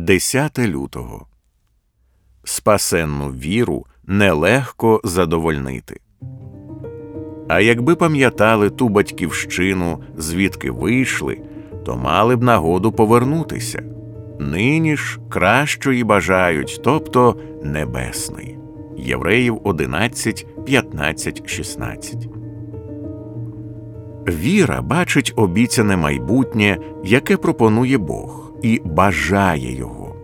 10 лютого. Спасенну віру нелегко задовольнити. А якби пам'ятали ту батьківщину, звідки вийшли, то мали б нагоду повернутися. Нині ж кращої бажають, тобто небесної. Євреїв 11, 15, 16. Віра бачить обіцяне майбутнє, яке пропонує Бог, і бажає його.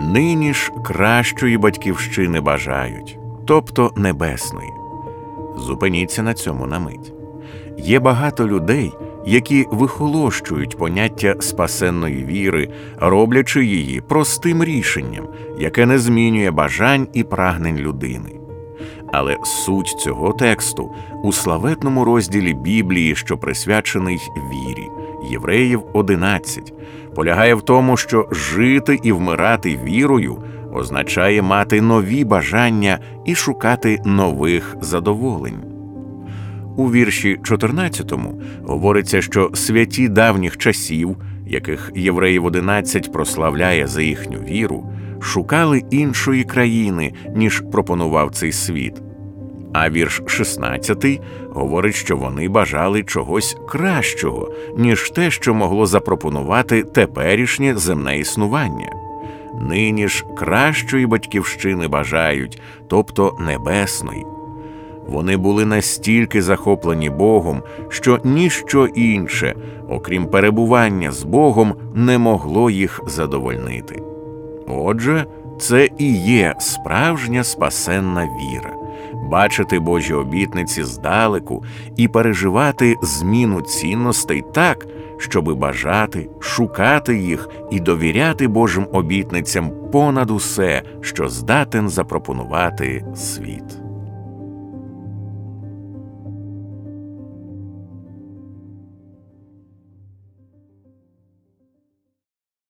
Нині ж кращої батьківщини бажають, тобто небесної. Зупиніться на цьому на мить. Є багато людей, які вихолощують поняття спасенної віри, роблячи її простим рішенням, яке не змінює бажань і прагнень людини. Але суть цього тексту у славетному розділі Біблії, що присвячений вірі, Євреїв 11, полягає в тому, що жити і вмирати вірою означає мати нові бажання і шукати нових задоволень. У вірші 14 говориться, що святі давніх часів, яких євреїв 11 прославляє за їхню віру, шукали іншої країни, ніж пропонував цей світ. А вірш 16 говорить, що вони бажали чогось кращого, ніж те, що могло запропонувати теперішнє земне існування. Нині ж кращої батьківщини бажають, тобто небесної. Вони були настільки захоплені Богом, що ніщо інше, окрім перебування з Богом, не могло їх задовольнити. Отже, це і є справжня спасенна віра бачити Божі обітниці здалеку і переживати зміну цінностей так, щоби бажати, шукати їх і довіряти Божим обітницям понад усе, що здатен запропонувати світ.